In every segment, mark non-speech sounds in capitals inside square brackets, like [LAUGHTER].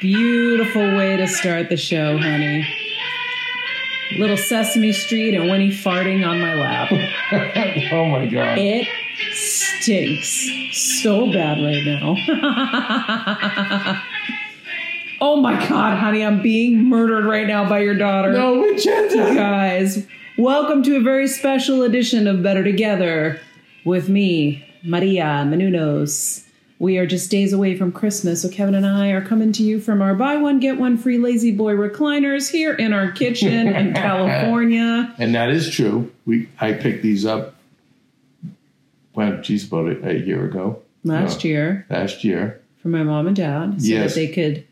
beautiful way to start the show, honey. Little Sesame Street and Winnie farting on my lap. [LAUGHS] oh my god. It stinks so bad right now. [LAUGHS] oh my god, honey, I'm being murdered right now by your daughter. No, Vincenza. Guys, welcome to a very special edition of Better Together with me, Maria Menounos. We are just days away from Christmas, so Keven and I are coming to you from our buy one, get one free La-Z-Boy recliners here in our kitchen in [LAUGHS] California. And that is true. We I picked these up. Well, geez, about a, a year ago. Last No, year Last year. for my mom and dad so Yes. that they could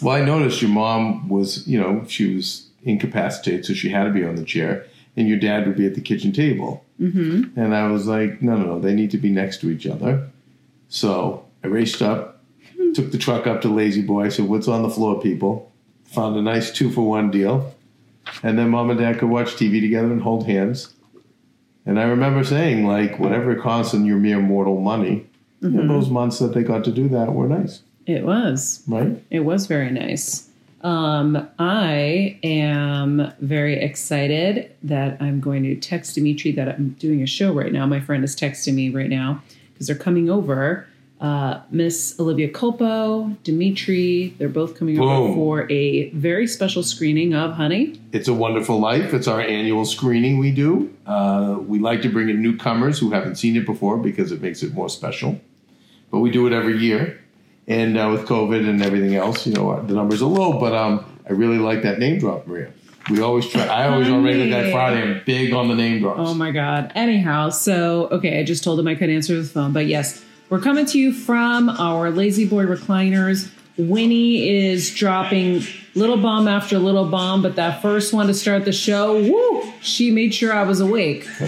Well, I noticed your mom was, you know, she was incapacitated, so she had to be on the chair, and your dad would be at the kitchen table. Mm-hmm. And I was like, no, no, no, they need to be next to each other. So I raced up, took the truck up to La-Z-Boy. I said, "What's on the floor, people?" Found a nice two for one deal, and then mom and dad could watch TV together and hold hands. And I remember saying, like, whatever it costs in your mere mortal money, know, those months that they got to do that were nice, it was right? It was very nice. Um, I am very excited that I'm going to text Dimitri that I'm doing a show right now. My friend is texting me right now because they're coming over. Uh, Miss Olivia Culpo, Dimitri, they're both coming over for a very special screening of Honey. It's a Wonderful Life. It's our annual screening we do. Uh, we like to bring in newcomers who haven't seen it before because it makes it more special. But we do it every year. And uh, with COVID and everything else, you know, the numbers are low. But um, I really like that name drop, Maria. We always try. I always on Regular Guy. Friday. I'm big on the name drops. Oh my God. Anyhow, so, okay, I just told him I couldn't answer the phone, but yes, we're coming to you from our La-Z-Boy recliners. Winnie is dropping little bomb after little bomb, but that first one to start the show, woo, she made sure I was awake. [LAUGHS]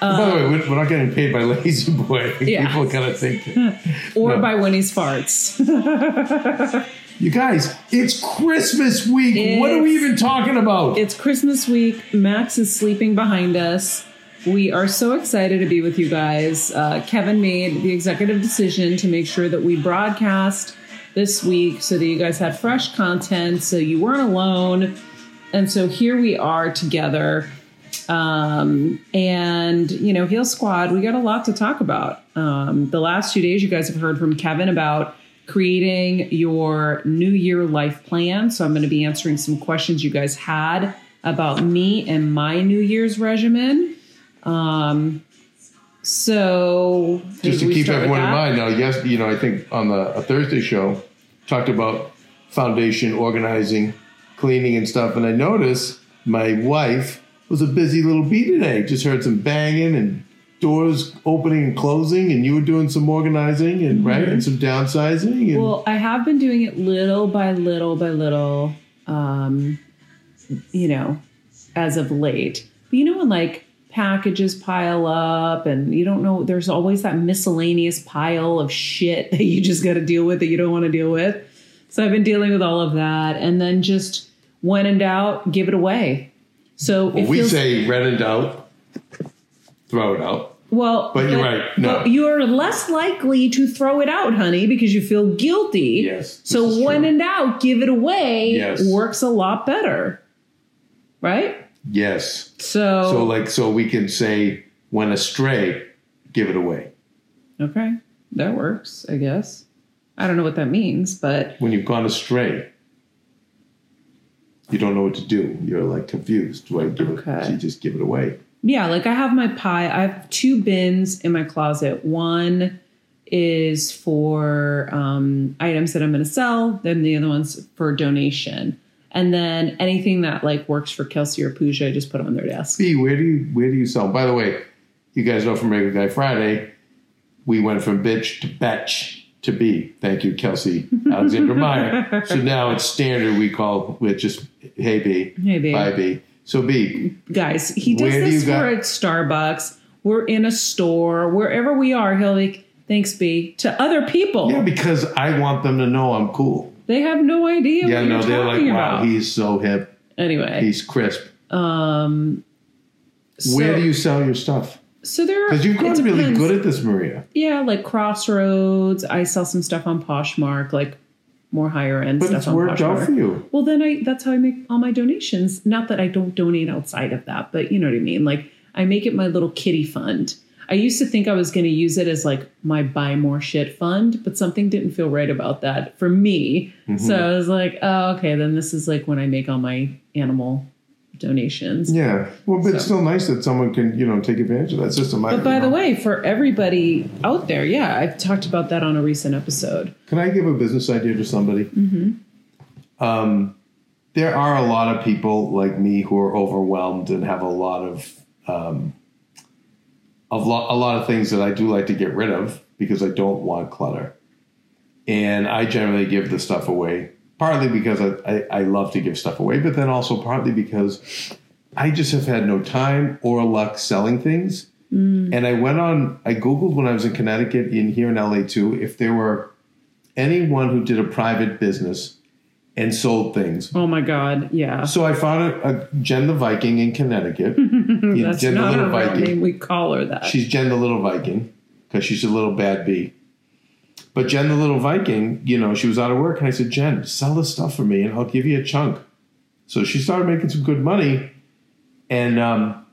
By the way, we're, we're not getting paid by Lazy Boy. Yeah. People kind of think. [LAUGHS] Or No. by Winnie's farts. [LAUGHS] You guys, it's Christmas week. what are we even talking about? It's Christmas week. Max is sleeping behind us. We are so excited to be with you guys. Uh, Keven made the executive decision to make sure that we broadcast this week so that you guys had fresh content, so you weren't alone. And so here we are together. Um, and, you know, Heal Squad, we got a lot to talk about. Um, the last two days, you guys have heard from Keven about creating your New Year life plan. So I'm going to be answering some questions you guys had about me and my New Year's regimen. Um, so just to keep everyone in mind now yes you know i think on the a thursday show talked about foundation organizing cleaning and stuff and i noticed my wife was a busy little bee today just heard some banging and doors opening and closing and you were doing some organizing and right and some downsizing and Well, I have been doing it little by little by little, um, you know, as of late. But you know when like packages pile up and you don't know, there's always that miscellaneous pile of shit [LAUGHS] that you just got to deal with that you don't want to deal with. So I've been dealing with all of that, and then just when in doubt, give it away. So Well, we feels, say rent it out throw it out well, but you're right, no. but you're less likely to throw it out, honey, because you feel guilty. Yes, So when in doubt, give it away. Yes. Works a lot better, right? yes So, so like so we can say when astray give it away okay, that works, I guess. I don't know what that means, but when you've gone astray, you don't know what to do. You're like confused. Do I give it? Okay. Do you just give it away? Yeah, like I have my pie. I have two bins in my closet. One is for um, items that I'm going to sell. Then the other one's for donation. And then anything that like works for Kelsey or Pooja, I just put on their desk. B, where do you where do you sell? By the way, you guys know from Regular Guy Friday, we went from bitch to betch. to B. Thank you, Kelsey [LAUGHS] Alexandra Meyer. So now it's standard. We call it just hey B, Hey, B. bye B. So B, Guys, he does do this you got- for at Starbucks. We're in a store, wherever we are. He'll like, thanks, B, to other people. yeah, because I want them to know I'm cool. They have no idea Yeah, what no, you're they're like, talking wow, about. he's so hip. anyway, He's crisp. um, Where do you sell your stuff? So there, Because you've gotten really good at this, Maria. yeah, like Crossroads. I sell some stuff on Poshmark, like more higher end But stuff it's on worked out for you. Well, then I that's how I make all my donations. Not that I don't donate outside of that, but you know what I mean. Like I make it my little kitty fund. I used to think I was going to use it as like my buy more shit fund, but something didn't feel right about that for me. Mm-hmm. So I was like, oh, okay, then this is like when I make all my animal donations. Yeah. Well, but it's still nice that someone can, you know, take advantage of that system. I- But by the way, for everybody out there, yeah, I've talked about that on a recent episode. Can I give a business idea to somebody? Mm-hmm. Um, there are a lot of people like me who are overwhelmed and have a lot of um, of lo- a lot of things that I do like to get rid of because I don't want clutter. And I generally give the stuff away, partly because I, I, I love to give stuff away, but then also partly because I just have had no time or luck selling things. Mm. And I went on, I Googled when I was in Connecticut, in here in LA too, if there were anyone who did a private business and sold things. Oh my god, yeah. So I found a, a Jen the Viking in Connecticut. [LAUGHS] That's Jen the not Little a real Viking. name. We call her that. She's Jen the Little Viking because she's a little bad bee. But Jen the Little Viking, you know, she was out of work, and I said, Jen, sell this stuff for me, and I'll give you a chunk. So she started making some good money, and um,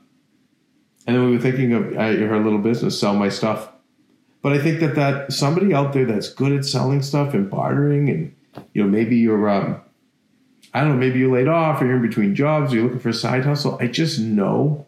and then we were thinking of uh, her little business, sell my stuff. But I think that that somebody out there that's good at selling stuff and bartering, and you know, maybe you're, um, I don't know, maybe you're laid off or you're in between jobs, or you're looking for a side hustle. I just know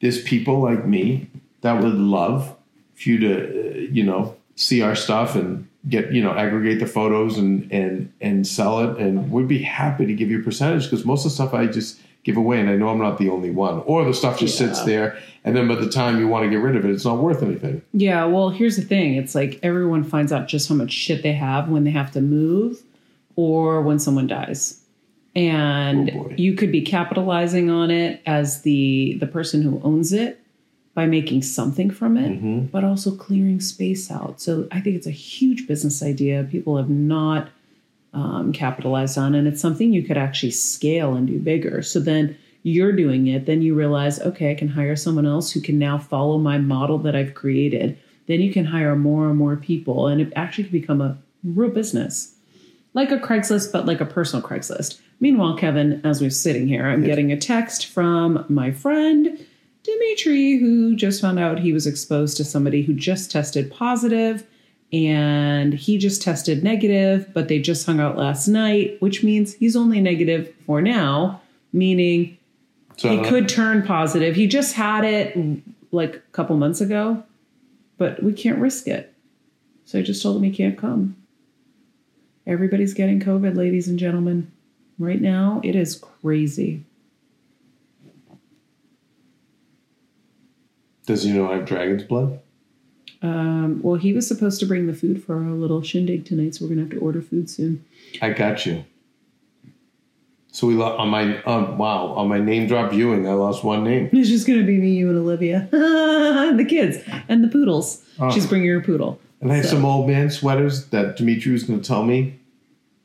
there's people like me that would love for you to, uh, you know, see our stuff and get, you know, aggregate the photos and and and sell it, and we'd be happy to give you a percentage because most of the stuff I just give away, and I know I'm not the only one, or the stuff just sits there, and then by the time you want to get rid of it, it's not worth anything. Yeah, well, here's the thing. It's like everyone finds out just how much shit they have when they have to move or when someone dies. And Oh, you could be capitalizing on it as the the person who owns it by making something from it, Mm-hmm. but also clearing space out. So I think it's a huge business idea. People have not um, capitalized on, and it's something you could actually scale and do bigger. So then you're doing it, then you realize, okay, I can hire someone else who can now follow my model that I've created. Then you can hire more and more people, and it actually can become a real business, like a Craigslist, but like a personal Craigslist. Meanwhile, Keven, as we're sitting here, I'm getting a text from my friend Dimitri, who just found out he was exposed to somebody who just tested positive and he just tested negative, but they just hung out last night, which means he's only negative for now, meaning So he uh, could turn positive. He just had it like a couple months ago, but we can't risk it. So I just told him he can't come. Everybody's getting COVID, ladies and gentlemen. Right now, it is crazy. Does he know I have dragon's blood? Um, well, he was supposed to bring the food for our little shindig tonight, so we're gonna have to order food soon. I got you. So we lost on my um, wow on my name drop viewing. I lost one name. [LAUGHS] It's just gonna be me, you, and Olivia, [LAUGHS] and the kids, and the poodles. Oh. She's bringing her poodle. And I have So- some old man sweaters that Dimitri was going to tell me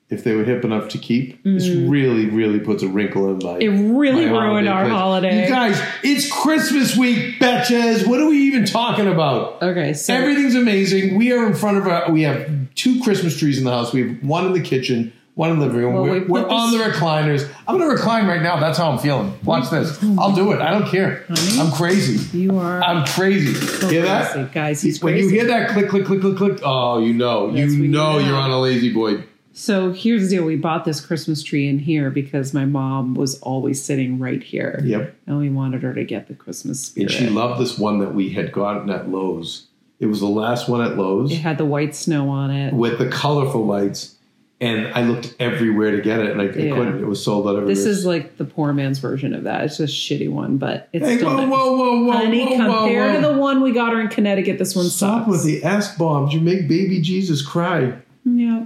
if they were hip enough to keep. This really, really puts a wrinkle in my. Mm. It really my ruined our plans. holiday. You guys, it's Christmas week, betches. What are we even talking about? Okay, so Everything's amazing. We are in front of our. We have two Christmas trees in the house. We have one in the kitchen, one in the living room. Well, we we're we're on the recliners. I'm going to recline right now. That's how I'm feeling. Watch this. I'll do it. I don't care. Honey? I'm crazy. you are I'm crazy. so hear that? crazy. guys. He's when crazy. you hear that click, click, click, click, click, oh, you know, That's you when you know know. you're on a La-Z-Boy. So here's the deal: we bought this Christmas tree in here because my mom was always sitting right here. Yep. and we wanted her to get the Christmas spirit. And she loved this one that we had gotten at Lowe's. It was the last one at Lowe's it had the white snow on it. with the colorful lights. and I looked everywhere to get it, and I, Yeah. couldn't. It was sold out. This is like the poor man's version of that. It's just a shitty one, but it's Hey, still whoa, nice. whoa, whoa, whoa, Honey, whoa, whoa, compared whoa. to the one we got her in Connecticut, this one Stop sucks. with the S bombs. You make baby Jesus cry. yeah.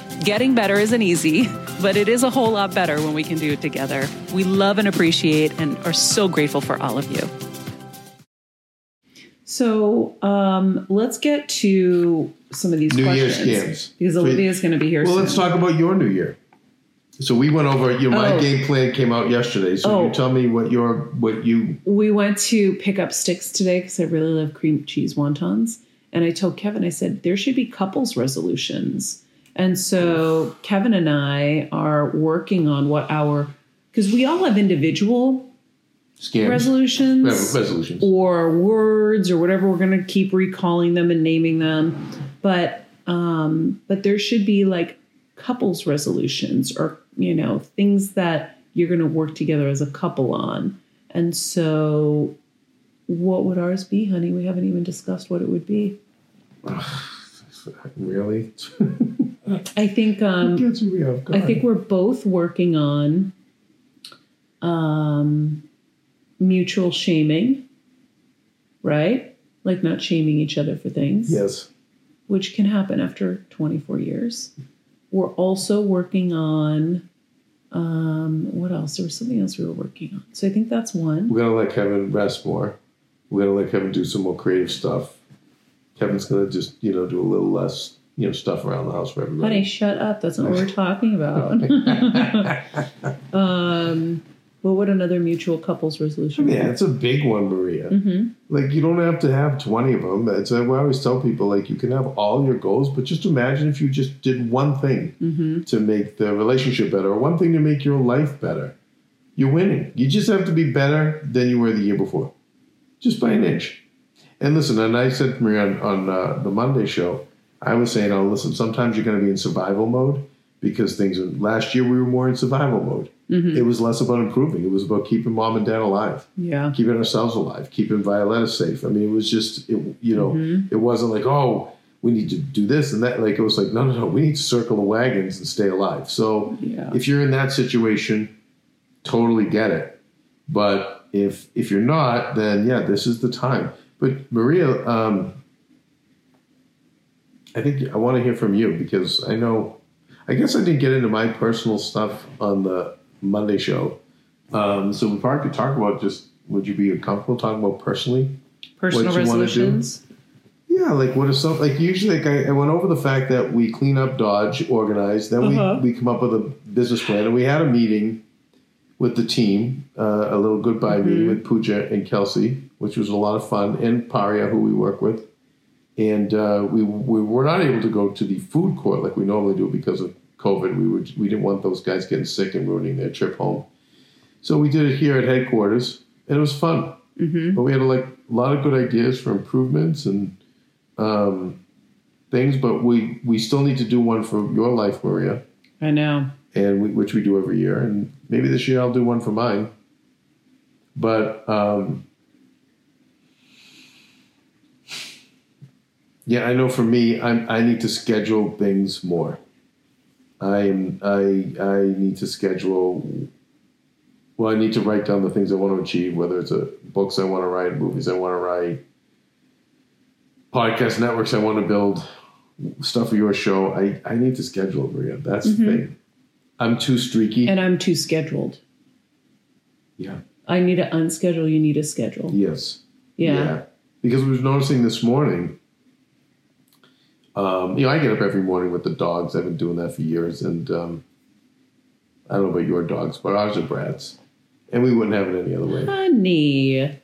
Getting better isn't easy, but it is a whole lot better when we can do it together. We love and appreciate and are so grateful for all of you. So um, let's get to some of these New Year's questions scams. because Olivia's going to be here. Well, soon. let's talk about your New Year. So we went over. You know, my Oh. game plan came out yesterday. So Oh. you tell me what your what you. we went to Pick Up Stix today because I really love cream cheese wontons. And I told Keven, I said, there should be couples resolutions. And so Keven and I are working on what our, because we all have individual Scams. resolutions Re- resolutions. or words or whatever we're going to keep recalling them and naming them but um but there should be like couples resolutions or you know things that you're going to work together as a couple on and so what would ours be honey we haven't even discussed what it would be Really? [LAUGHS] i think um Gets me off I guard. think we're both working on um, mutual shaming, right? Like not shaming each other for things, Yes. which can happen after 24 years. We're also working on um, what else? There was something else we were working on. So I think that's one. We're gonna let Keven rest more. We're gonna let Keven do some more creative stuff. Keven's gonna just you know do a little less you know stuff around the house for everybody. Honey, shut up. That's not what we're talking [LAUGHS] about. [LAUGHS] um, what another mutual couples resolution? Yeah, it's a big one, Maria. hmm Like you don't have to have twenty of them. It's like, I always tell people like you can have all your goals, but just imagine if you just did one thing hmm to make the relationship better, or one thing to make your life better. You're winning. You just have to be better than you were the year before, just by an inch. And listen, and I said to Maria on, on uh, the Monday show, I was saying, oh, listen, sometimes you're going to be in survival mode because things. Are, last year we were more in survival mode. hmm It was less about improving. It was about keeping mom and dad alive Yeah. keeping ourselves alive, keeping Violetta safe. I mean, it was just, it, you know, Mhm. it wasn't like, oh, we need to do this and that. Like, it was like, no, no, no, we need to circle the wagons and stay alive. So Yeah. if you're in that situation, totally get it. But if if you're not, then yeah, this is the time. But Maria, um, I think I want to hear from you because I know, I guess I didn't get into my personal stuff on the Monday show. Um, so we probably could talk about just would you be comfortable talking about personally? Personal what you wanna do. resolutions. Yeah, like what is some like usually like I, I went over the fact that we clean up, dodge, organize, then Uh-huh. we we come up with a business plan, and we had a meeting with the team, uh, a little goodbye Mm-hmm. meeting with Pooja and Kelsey, which was a lot of fun, and Paria, who we work with, and uh, we we were not able to go to the food court like we normally do because of COVID. We would we didn't want those guys getting sick and ruining their trip home, so we did it here at headquarters, and it was fun. hmm But we had like a lot of good ideas for improvements and um, things. But we we still need to do one for your life, Maria, I know. and we, which we do every year. And maybe this year I'll do one for mine. But um, yeah, I know for me, I'm, I need to schedule things more. I'm I I need to schedule. Well, I need to write down the things I want to achieve, whether it's a books I want to write, movies I want to write, podcast networks I want to build, stuff for your show. I, I need to schedule Maria. That's the mm-hmm. thing. I'm too streaky. And I'm too scheduled. yeah. I need to unschedule. You need to schedule. Yes. Yeah. Because we was noticing this morning. Um, you know, I get up every morning with the dogs. I've been doing that for years, and um, I don't know about your dogs, but ours are brats, and we wouldn't have it any other way. Honey,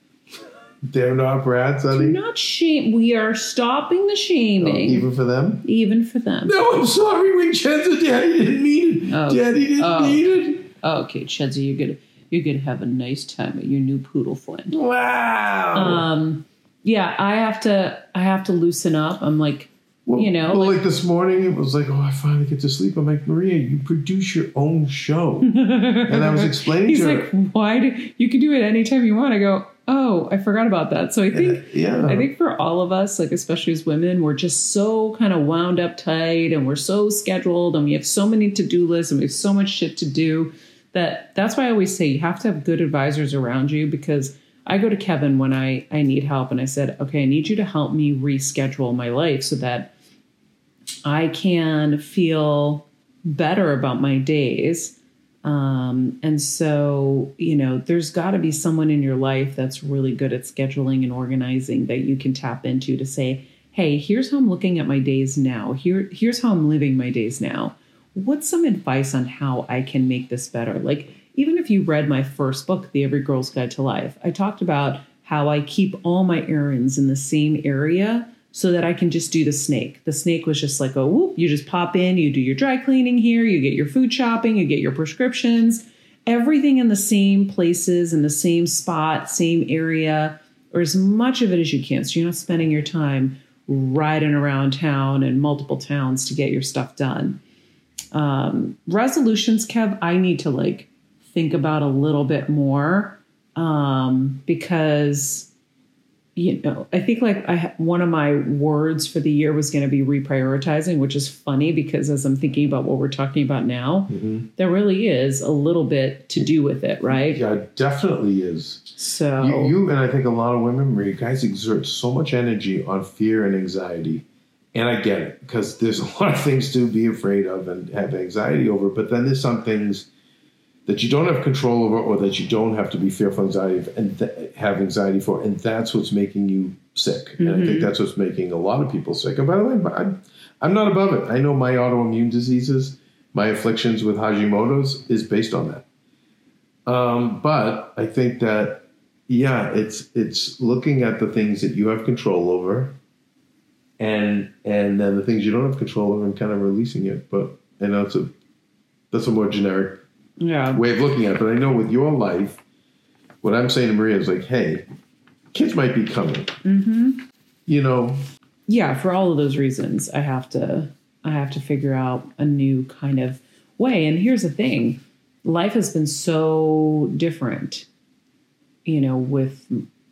They're not brats, honey. do not shame. We are stopping the Oh, shaming, even for them. even for them. No, I'm sorry, Vincenzo. Daddy didn't mean it. Oh. Daddy didn't Oh. mean it. Okay, Chedzi, you're gonna you're gonna have a nice time at your new poodle friend. Wow. Um, yeah, I have to I have to loosen up. I'm like, Well, you know, well, like- like, this morning, it was like, oh, I finally get to sleep. I'm like, Maria, you produce your own show, [LAUGHS] and I was explaining he's to like, her, why do you can do it anytime you want? I go, oh, I forgot about that. So I think uh, yeah, I think for all of us, like especially as women, we're just so kind of wound up tight and we're so scheduled and we have so many to-do lists and we have so much shit to do that that's why I always say you have to have good advisors around you because I go to Keven when I I need help and I said, "Okay, I need you to help me reschedule my life so that I can feel better about my days." Um, and so, you know, there's got to be someone in your life that's really good at scheduling and organizing that you can tap into to say, "Hey, here's how I'm looking at my days now. Here, here's how I'm living my days now. What's some advice on how I can make this better?" Like, even if you read my first book, The Every Girl's Guide to Life, I talked about how I keep all my errands in the same area so that I can just do the snake. The snake was just like, oh, whoop, you just pop in, you do your dry cleaning here, you get your food shopping, you get your prescriptions, everything in the same places, in the same spot, same area, or as much of it as you can. So you're not spending your time riding around town and multiple towns to get your stuff done. Um, resolutions, Kev, I need to like think about a little bit more um, because you know I think like I one of my words for the year was going to be reprioritizing, which is funny because as I'm thinking about what we're talking about now, mm-hmm. there really is a little bit to do with it, right? yeah, it definitely is. So You, you and I think a lot of women, Maria, guys exert so much energy on fear and anxiety. And I get it because there's [LAUGHS] a lot of things to be afraid of and have anxiety over. But then there's some things that you don't have control over or that you don't have to be fearful anxiety of and th- have anxiety for. And that's what's making you sick. And I think that's what's making a lot of people sick. And by the way, I'm, I'm not above it. I know my autoimmune diseases, my afflictions with Hashimoto's is based on that. Um, but I think that yeah, it's it's looking at the things that you have control over, and and then the things you don't have control over, and kind of releasing it. But I know it's a that's a more generic yeah, way of looking at it. But I know with your life, what I'm saying to Maria is like, hey, kids might be coming. Mm-hmm. You know, yeah for all of those reasons i have to i have to figure out a new kind of way and here's the thing life has been so different you know with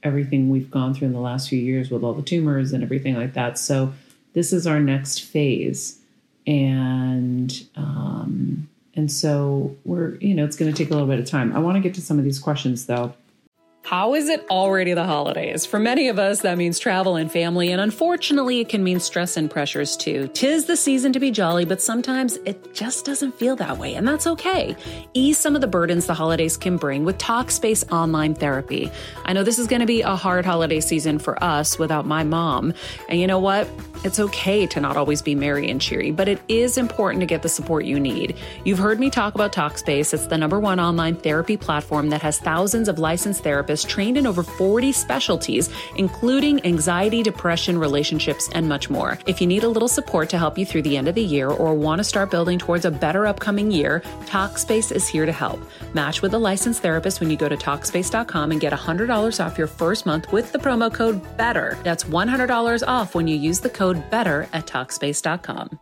everything we've gone through in the last few years with all the tumors and everything like that so this is our next phase and um and so we're you know it's going to take a little bit of time. I want to get to some of these questions though How is it already the holidays? For many of us, that means travel and family, and unfortunately, it can mean stress and pressures too. Tis the season to be jolly, but sometimes it just doesn't feel that way, and that's okay. Ease some of the burdens the holidays can bring with Talkspace Online Therapy. I know this is going to be a hard holiday season for us without my mom, and you know what? It's okay to not always be merry and cheery, but it is important to get the support you need. You've heard me talk about Talkspace. It's the number one online therapy platform that has thousands of licensed therapists trained in over 40 specialties, including anxiety, depression, relationships, and much more. If you need a little support to help you through the end of the year or want to start building towards a better upcoming year, Talkspace is here to help. Match with a licensed therapist when you go to Talkspace.com and get $100 off your first month with the promo code BETTER. That's $100 off when you use the code BETTER at Talkspace.com.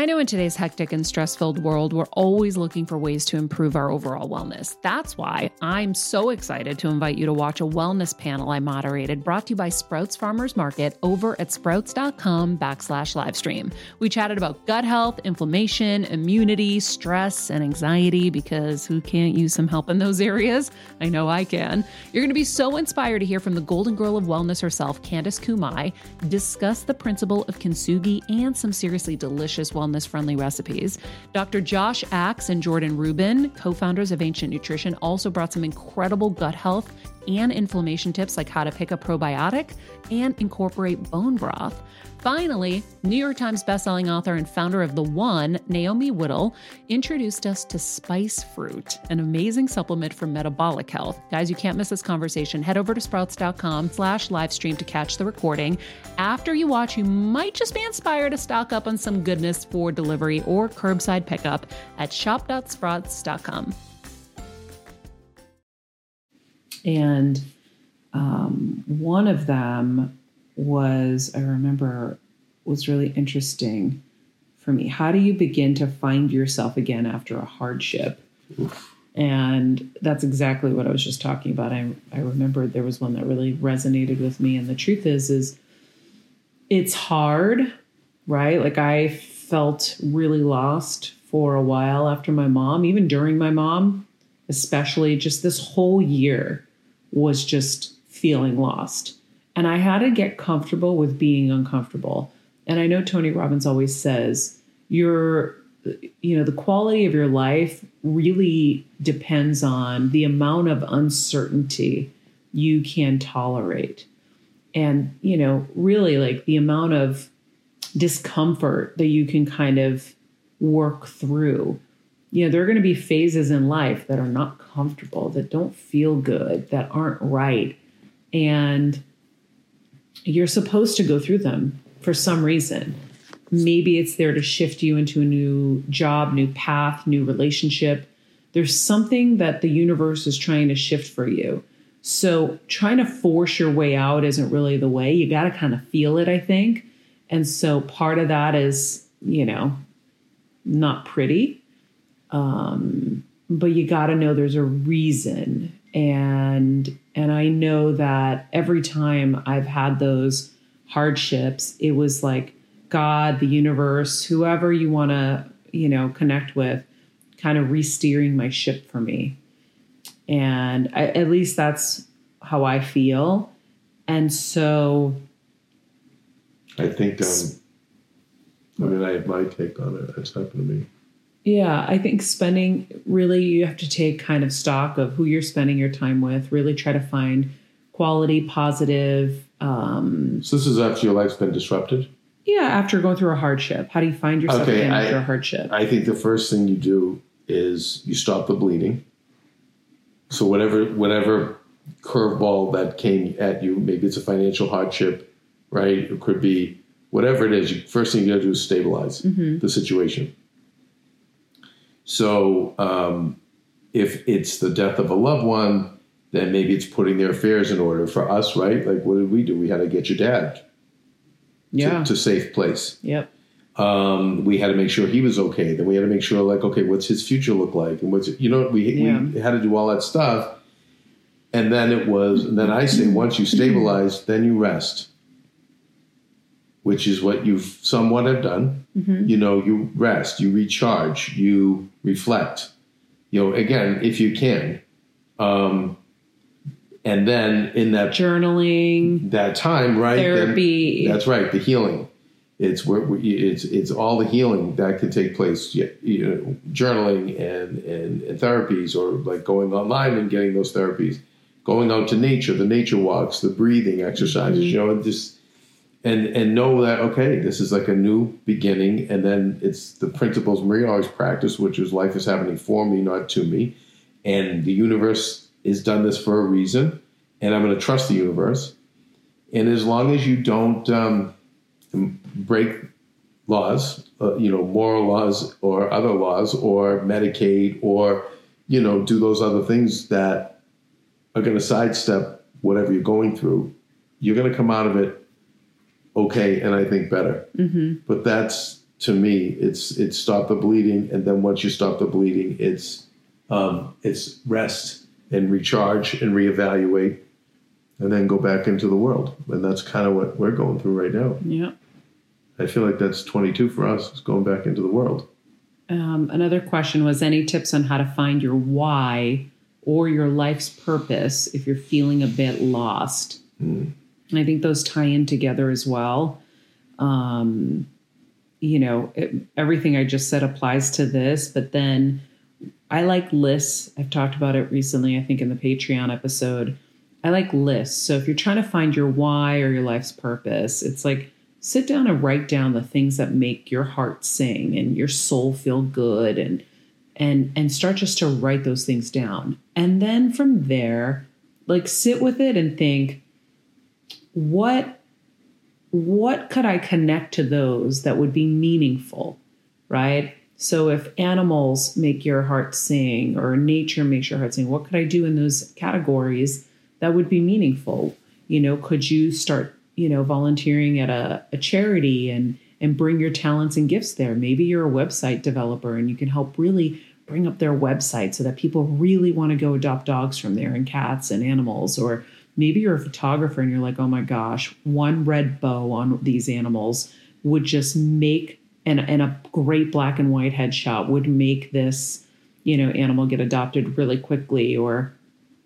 I know in today's hectic and stress filled world, we're always looking for ways to improve our overall wellness. That's why I'm so excited to invite you to watch a wellness panel I moderated brought to you by Sprouts Farmers Market over at sprouts.com backslash livestream. We chatted about gut health, inflammation, immunity, stress, and anxiety because who can't use some help in those [LAUGHS] areas? I know I can. You're going to be so inspired to hear from the golden girl of wellness herself, Candice Kumai, discuss the principle of kintsugi and some seriously delicious wellness wellness friendly recipes. Dr. Josh Axe and Jordan Rubin, co founders of Ancient Nutrition, also brought some incredible gut health and inflammation tips like how to pick a probiotic and incorporate bone broth. Finally, New York Times bestselling author and founder of The One, Naomi Whittel, introduced us to Spice Fruit, an amazing supplement for metabolic health. Guys, you can't miss this conversation. Head over to sprouts.com slash livestream to catch the recording. After you watch, you might just be inspired to stock up on some goodness for delivery or curbside pickup at shop.sprouts.com. And um, one of them was, I remember, was really interesting for me. How do you begin to find yourself again after a hardship? And that's exactly what I was just talking about. I, I remember there was one that really resonated with me. And the truth is, is it's hard, right? Like I felt really lost for a while after my mom, even during my mom, especially just this whole year was just feeling lost. And I had to get comfortable with being uncomfortable. And I know Tony Robbins always says, your you know, the quality of your life really depends on the amount of uncertainty you can tolerate. And, you know, really like the amount of discomfort that you can kind of work through. You know, there are going to be phases in life that are not comfortable, that don't feel good, that aren't right. And you're supposed to go through them for some reason. Maybe it's there to shift you into a new job, new path, new relationship. There's something that the universe is trying to shift for you. So, trying to force your way out isn't really the way. You got to kind of feel it, I think. And so, part of that is, you know, not pretty. Um, but you got to know there's a reason and and I know that every time I've had those hardships, it was like God, the universe, whoever you want to, you know, connect with, kind of re-steering my ship for me. And I, at least that's how I feel. And so I think, um, I mean, I have my take on it. That's happened to me. Yeah, I think spending really, you have to take kind of stock of who you're spending your time with, really try to find quality, positive. Um, so, this is after your life's been disrupted? Yeah, after going through a hardship. How do you find yourself okay, again after a hardship? I think the first thing you do is you stop the bleeding. So, whatever, whatever curveball that came at you, maybe it's a financial hardship, right? It could be whatever it is. You, first thing you got to do is stabilize mm-hmm. the situation so um, if it's the death of a loved one, then maybe it's putting their affairs in order. For us, right? Like, what did we do? We had to get your dad yeah. to, to safe place. Yep. Um, we had to make sure he was okay. Then we had to make sure, like, okay, what's his future look like? And what's you know, we yeah. we had to do all that stuff. And then it was, and then I say, once you stabilize, then you rest which is what you've somewhat have done. Mm-hmm. You know, you rest, you recharge, you reflect. You know, again, if you can. Um, and then in that journaling, that time, right? Therapy. Then, that's right. The healing. It's where it's it's all the healing that can take place. You know, journaling and, and and therapies, or like going online and getting those therapies, going out to nature, the nature walks, the breathing exercises. Mm-hmm. You know, just and and know that okay, this is like a new beginning, and then it's the principles Maria always practiced, which is life is happening for me, not to me, and the universe is done this for a reason, and I'm going to trust the universe, and as long as you don't um, break laws, uh, you know, moral laws or other laws, or Medicaid, or you know, do those other things that are going to sidestep whatever you're going through, you're going to come out of it okay and I think better. Mm-hmm. But that's to me, it's it's stop the bleeding, and then once you stop the bleeding, it's um, it's rest and recharge and reevaluate, and then go back into the world. And that's kind of what we're going through right now. Yeah, I feel like that's 22 for us. Is going back into the world. Um, another question was any tips on how to find your why or your life's purpose if you're feeling a bit lost. Mm. And I think those tie in together as well. Um, you know, it, everything I just said applies to this, but then I like lists. I've talked about it recently, I think in the Patreon episode. I like lists. So if you're trying to find your why or your life's purpose, it's like sit down and write down the things that make your heart sing and your soul feel good and and and start just to write those things down. And then from there, like sit with it and think what what could I connect to those that would be meaningful, right? So if animals make your heart sing or nature makes your heart sing, what could I do in those categories that would be meaningful? You know, could you start, you know, volunteering at a, a charity and and bring your talents and gifts there? Maybe you're a website developer and you can help really bring up their website so that people really want to go adopt dogs from there and cats and animals or maybe you're a photographer and you're like, oh my gosh, one red bow on these animals would just make and and a great black and white headshot would make this you know animal get adopted really quickly or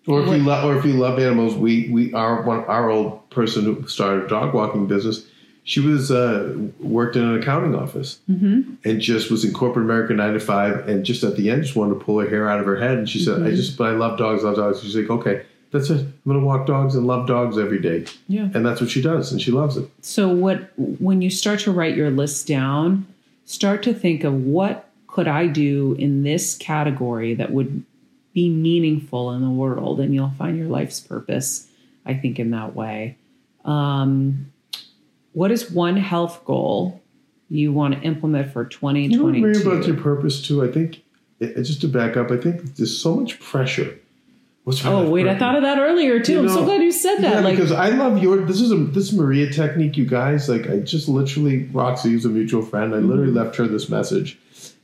or if you love or if you love animals we we our one our old person who started a dog walking business she was uh, worked in an accounting office mm-hmm. and just was in corporate America nine to five and just at the end just wanted to pull her hair out of her head and she said Mm-hmm. I just but I love dogs love dogs she's like okay that's it. I'm gonna walk dogs and love dogs every day. Yeah. And that's what she does and she loves it. So what when you start to write your list down start to think of what could i do in this category that would be meaningful in the world and you'll find your life's purpose i think in that way. Um, what is one health goal you want to implement for 2022? you know what, Mary, 2022 about your purpose too? I think just to back up I think there's so much pressure what's oh wait i thought of that earlier too You i'm so glad you said that Yeah, like because I love your. This is a this Maria technique, you guys. Like I just literally, Roxy, is a mutual friend, I literally Mm-hmm. left her this message,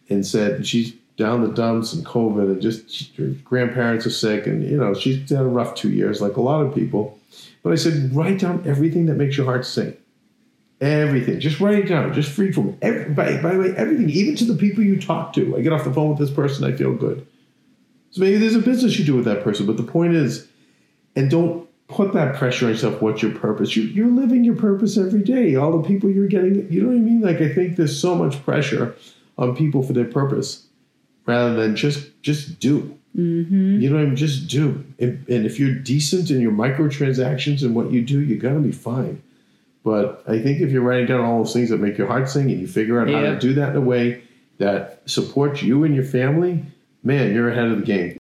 and said she's down the dumps and COVID, and just she, her grandparents are sick, and you know she's had a rough two years, like a lot of people. But I said, write down everything that makes your heart sing. Everything, just write it down, just free from every. By, by the way, everything, even to the people you talk to. I get off the phone with this person, I feel good. So maybe there's a business you do with that person, but the point is, and don't put that pressure on yourself. What's your purpose? You, you're living your purpose every day. All the people you're getting, you know what I mean? Like I think there's so much pressure on people for their purpose, rather than just just do. mm-hmm. You know what I mean? Just do. And, and if you're decent in your microtransactions and what you do, you're gonna be fine. But I think if you're writing down all those things that make your heart sing and you figure out how to do that in a way that supports you and your family, man, you're ahead of the game.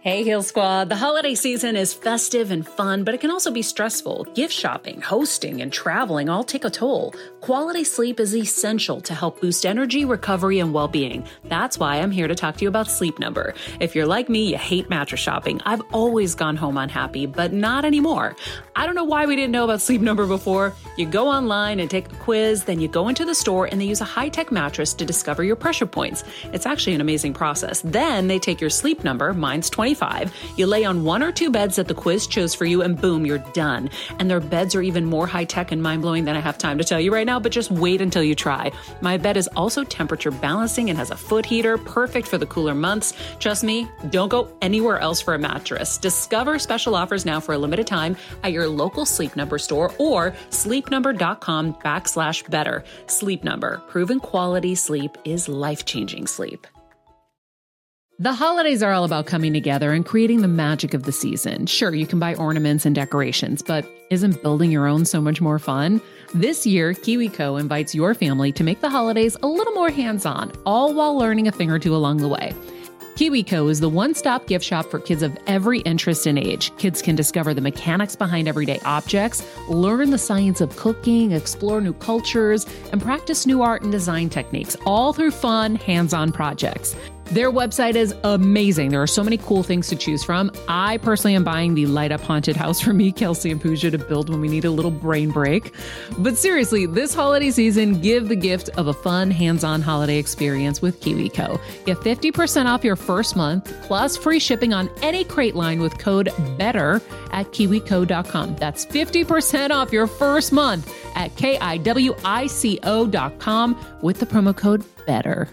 Hey, Heal Squad. The holiday season is festive and fun, but it can also be stressful. Gift shopping, hosting, and traveling all take a toll. Quality sleep is essential to help boost energy, recovery, and well being. That's why I'm here to talk to you about Sleep Number. If you're like me, you hate mattress shopping. I've always gone home unhappy, but not anymore. I don't know why we didn't know about Sleep Number before. You go online and take a quiz, then you go into the store and they use a high tech mattress to discover your pressure points. It's actually an amazing process. Then they take your sleep number, mine's 25. You lay on one or two beds that the quiz chose for you, and boom, you're done. And their beds are even more high tech and mind blowing than I have time to tell you right now, but just wait until you try. My bed is also temperature balancing and has a foot heater, perfect for the cooler months. Trust me, don't go anywhere else for a mattress. Discover special offers now for a limited time at your local Sleep Number store or sleepnumber.com backslash better. Sleep Number, proven quality sleep is life changing sleep. The holidays are all about coming together and creating the magic of the season. Sure, you can buy ornaments and decorations, but isn't building your own so much more fun? This year, KiwiCo invites your family to make the holidays a little more hands on, all while learning a thing or two along the way. KiwiCo is the one stop gift shop for kids of every interest and age. Kids can discover the mechanics behind everyday objects, learn the science of cooking, explore new cultures, and practice new art and design techniques, all through fun, hands on projects. Their website is amazing. There are so many cool things to choose from. I personally am buying the light up haunted house for me, [LAUGHS] Kelsey, and Pooja to build when we need a little brain break. But seriously, this holiday season, give the gift of a fun, hands on holiday experience with KiwiCo. Get 50% off your first month plus free shipping on any crate line with code BETTER at kiwico.com. That's 50% off your first month at K-I-W-I-C-O.com with the promo code BETTER.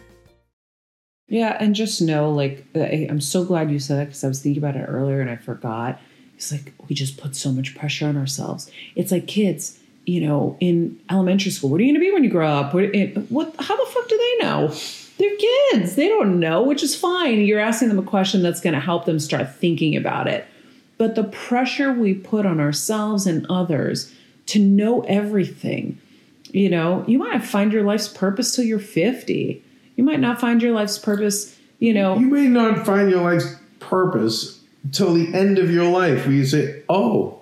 Yeah, and just know, like, I'm so glad you said that because I was thinking about it earlier and I forgot. It's like we just put so much pressure on ourselves. It's like kids, you know, in elementary school, what are you going to be when you grow up? What, eh, what, how the fuck do they know? They're kids. They don't know, which is fine. You're asking them a question that's going to help them start thinking about it. But the pressure we put on ourselves and others to know everything, you know, you might find your life's purpose till you're 50. You might not find your life's purpose, you know. You may not find your life's purpose till the end of your life where you say, oh,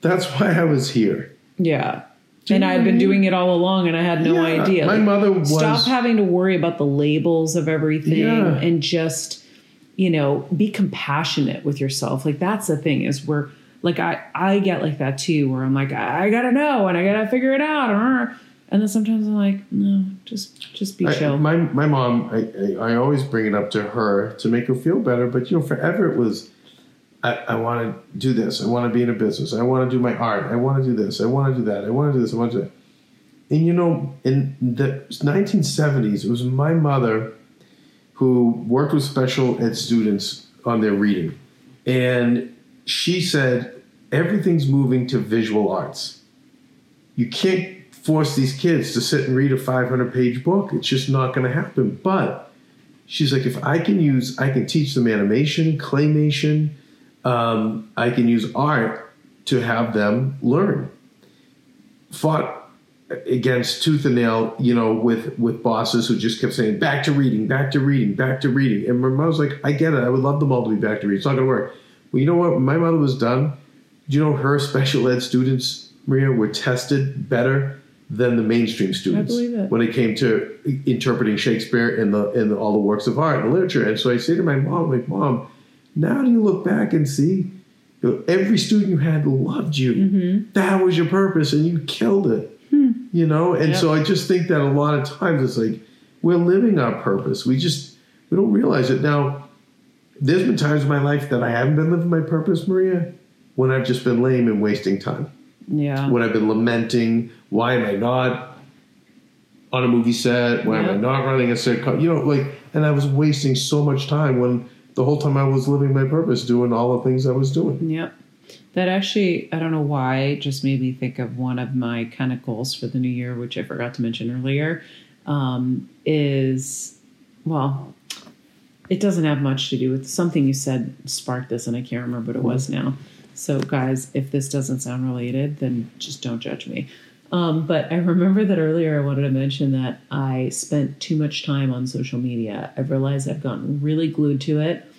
that's why I was here. Yeah. Do And I been mean? doing it all along and I had no Yeah, idea. my Like, mother was- Stop having to worry about the labels of everything Yeah. and just, you know, be compassionate with yourself. Like that's the thing is where like I I get like that too where I'm like I, I got to know and I got to figure it out and then sometimes I'm like no, just just be I- chill. my my mom, I, I I always bring it up to her to make her feel better. But you know, forever it was, I, I want to do this. I want to be in a business. I want to do my art. I want to do this. I want to do that. I want to do this. I want to do that. And you know, in the 1970s, it was my mother who worked with special ed students on their reading, and she said everything's moving to visual arts. You can't force these kids to sit and read a 500 page book. It's just not going to happen. But she's like, if I can use, I can teach them animation, claymation, um, I can use art to have them learn. Fought against tooth and nail, you know, with with bosses who just kept saying back to reading, back to reading, back to reading. And my mom was like, I get it. I would love them all to be back to reading. It's not going to work. Well, you know what? My mother was done, do you know her special ed students, Maria, were tested better than the mainstream students when it came to interpreting Shakespeare and the and all the works of art and literature. And so I say to my mom, like, Mom, now do you look back and see every student you had loved you. Mm-hmm. That was your purpose, and you killed it. You know, and Hmm. Yeah. so I just think that a lot of times it's like we're living our purpose. We just we don't realize it. Now, there's been times in my life that I haven't been living my purpose, Maria, when I've just been lame and wasting time. Yeah. When I've been lamenting, why am I not on a movie set? Why am I Yeah. not running a sitcom? You know, like, and I was wasting so much time when the whole time I was living my purpose, doing all the things I was doing. Yep. That actually, I don't know why, just made me think of one of my kind of goals for the new year, which I forgot to mention earlier. Um, is, well, it doesn't have much to do with something you said sparked this, and I can't remember what it was now. So, guys, if this doesn't sound related, then just don't judge me. Um, but I remember that earlier I wanted to mention that I spent too much time on social media. I've realized I've gotten really glued to it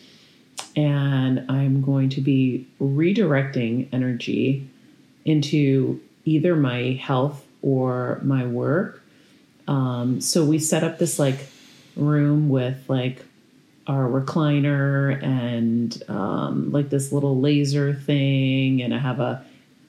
and I'm going to be redirecting energy into either my health or my work. Um, so we set up this like room with like our recliner and um, like this little laser thing, and I have a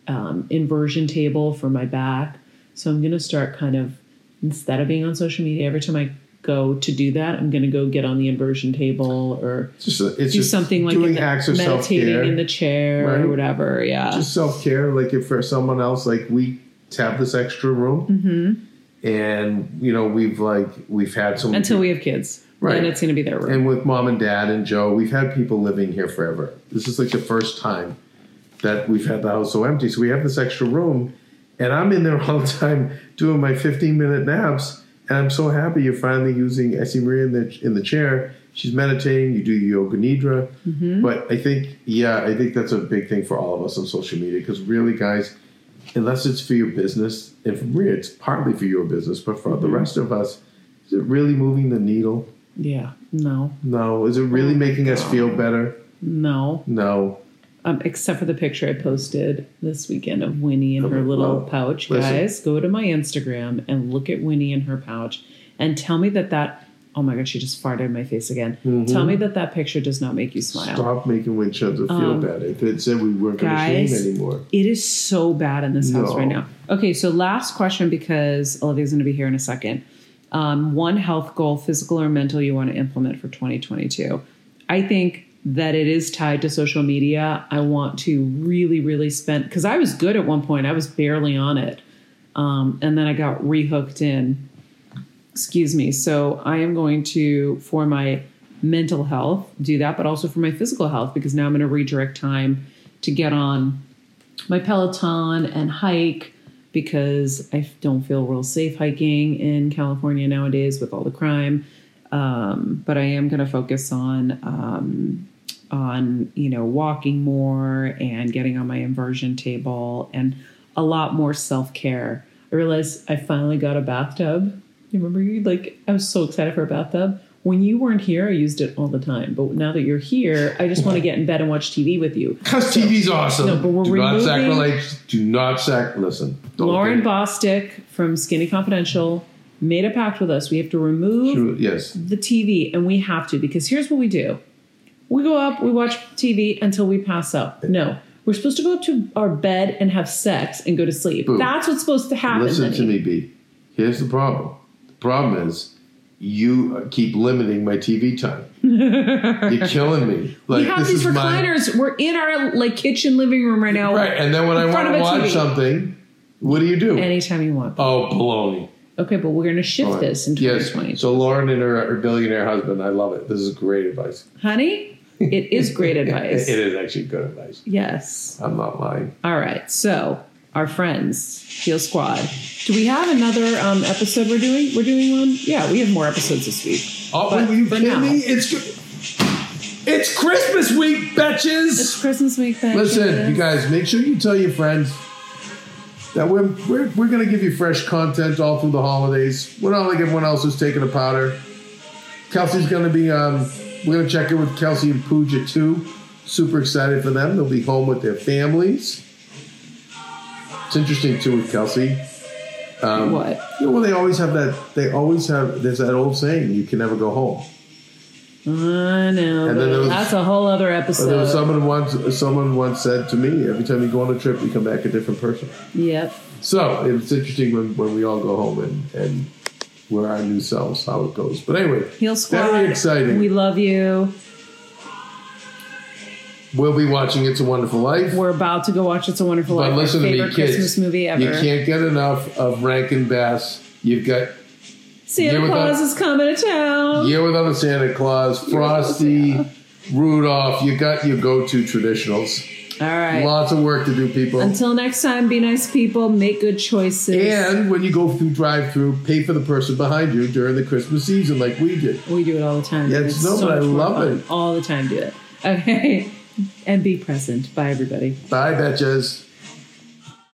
um, inversion table for my back. So I'm going to start kind of instead of being on social media every time I go to do that, I'm going to go get on the inversion table or just it's do just something like doing acts of self meditating care. in the chair Right. or whatever. Yeah. just self care. Like if for someone else, like we have this extra room, Mm-hmm. and you know we've like we've had some Until we have kids. Right. Then it's going to be their room. and with mom and dad and Joe, we've had people living here forever. This is like the first time that we've had the house so empty. So we have this extra room, and I'm in there [LAUGHS] all the time doing my 15 minute naps. And I'm so happy you're finally using. I see Maria in the in the chair. She's meditating. You do yoga nidra. Mm-hmm. But I think, yeah, I think that's a big thing for all of us on social media because really, guys, unless it's for your business, and for Maria, it's partly for your business, but for the Mm-hmm. rest of us, is it really moving the needle? Yeah. No. No. Is it really making us feel better? No. No. Um, except for the picture I posted this weekend of Winnie and her little well, pouch. listen. Guys, go to my Instagram and look at Winnie and her pouch and tell me that that. Oh my gosh, she just farted in my face again. Tell me that that picture does not make you smile. Mm-hmm. Stop making Winchester feel Um, bad. If it said we weren't going to shame anymore. It is so bad in this house No. right now. Okay, so last question because Olivia's going to be here in a second. Um, one health goal, physical or mental, you want to implement for 2022. I think that it is tied to social media. I want to really, really spend because I was good at one point. I was barely on it, um, and then I got rehooked in. Excuse me. So I am going to for my mental health do that, but also for my physical health because now I'm going to redirect time to get on my Peloton and hike because I don't feel real safe hiking in California nowadays with all the crime. Um, but I am going to focus on um, on you know walking more and getting on my inversion table and a lot more self care. I realized I finally got a bathtub. You remember like I was so excited for a bathtub. When you weren't here, I used it all the time. But now that you're here, I just want to get in bed and watch TV with you. [LAUGHS] Because TV's awesome. No, but we're Do not removing- sacrilege. Do not sac. Listen. Lauryn Bosstick from Skinny Confidential made a pact with us. We have to remove True, Yes. the TV, and we have to because here's what we do: we go up, we watch TV until we pass out. No, we're supposed to go up to our bed and have sex and go to sleep. Boo. That's what's supposed to happen. Listen to me, B. Here's the problem. The problem is you keep limiting my TV time. You're [LAUGHS] killing me. Like we have this these is my recliners. We're in our like kitchen living room right now. right. And then when I want to watch TV. something, what do you do? Anytime you want. oh, baloney. Okay, but we're going to shift right. this in yes. 2020. So Lauryn and her, her billionaire husband, I love it. This is great advice. Honey, it is great [LAUGHS] advice. it is actually good advice. Yes. I'm not lying. All right. So our friends, Heal Squad. Do we have another um, episode we're doing? We're doing one. Yeah, we have more episodes this week. Oh, But are you kidding now- me? It's it's Christmas week, bitches. It's Christmas week. Thank Listen, you guys, make sure you tell your friends that we're we're, we're going to give you fresh content all through the holidays. We're not like everyone else who's taking a powder. Kelsey's going to be. Um, we're going to check in with Kelsey and Pooja too. Super excited for them. They'll be home with their families. It's interesting too with Kelsey. Um, What? You know, well, they always have that. They always have. There's that old saying: "You can never go home." I know. And then was- that's a whole other episode. there was someone once. Someone once said to me, "Every time you go on a trip, you come back a different person." Yep. So it's interesting when, when we all go home and, and we're our new selves, how it goes. But anyway, Heal Squad. very exciting. We love you. We'll be watching It's a Wonderful Life. We're about to go watch It's a Wonderful but Life. listen to me, favorite kids. Christmas movie ever. You can't get enough of Rankin Bass. You've got Santa Claus Without- is coming to town. Year Without a Santa Claus, Frosty, Rudolph. You got your go-to traditionals. All right. Lots of work to do, people. Until next time, be nice people. Make good choices. and when you go through drive-through, pay for the person behind you during the Christmas season, like we did. We do it all the time. Yeah, it's no, but I love fun. it. All the time, do it. [LAUGHS] Okay. And be present. Bye, everybody. Bye, betches.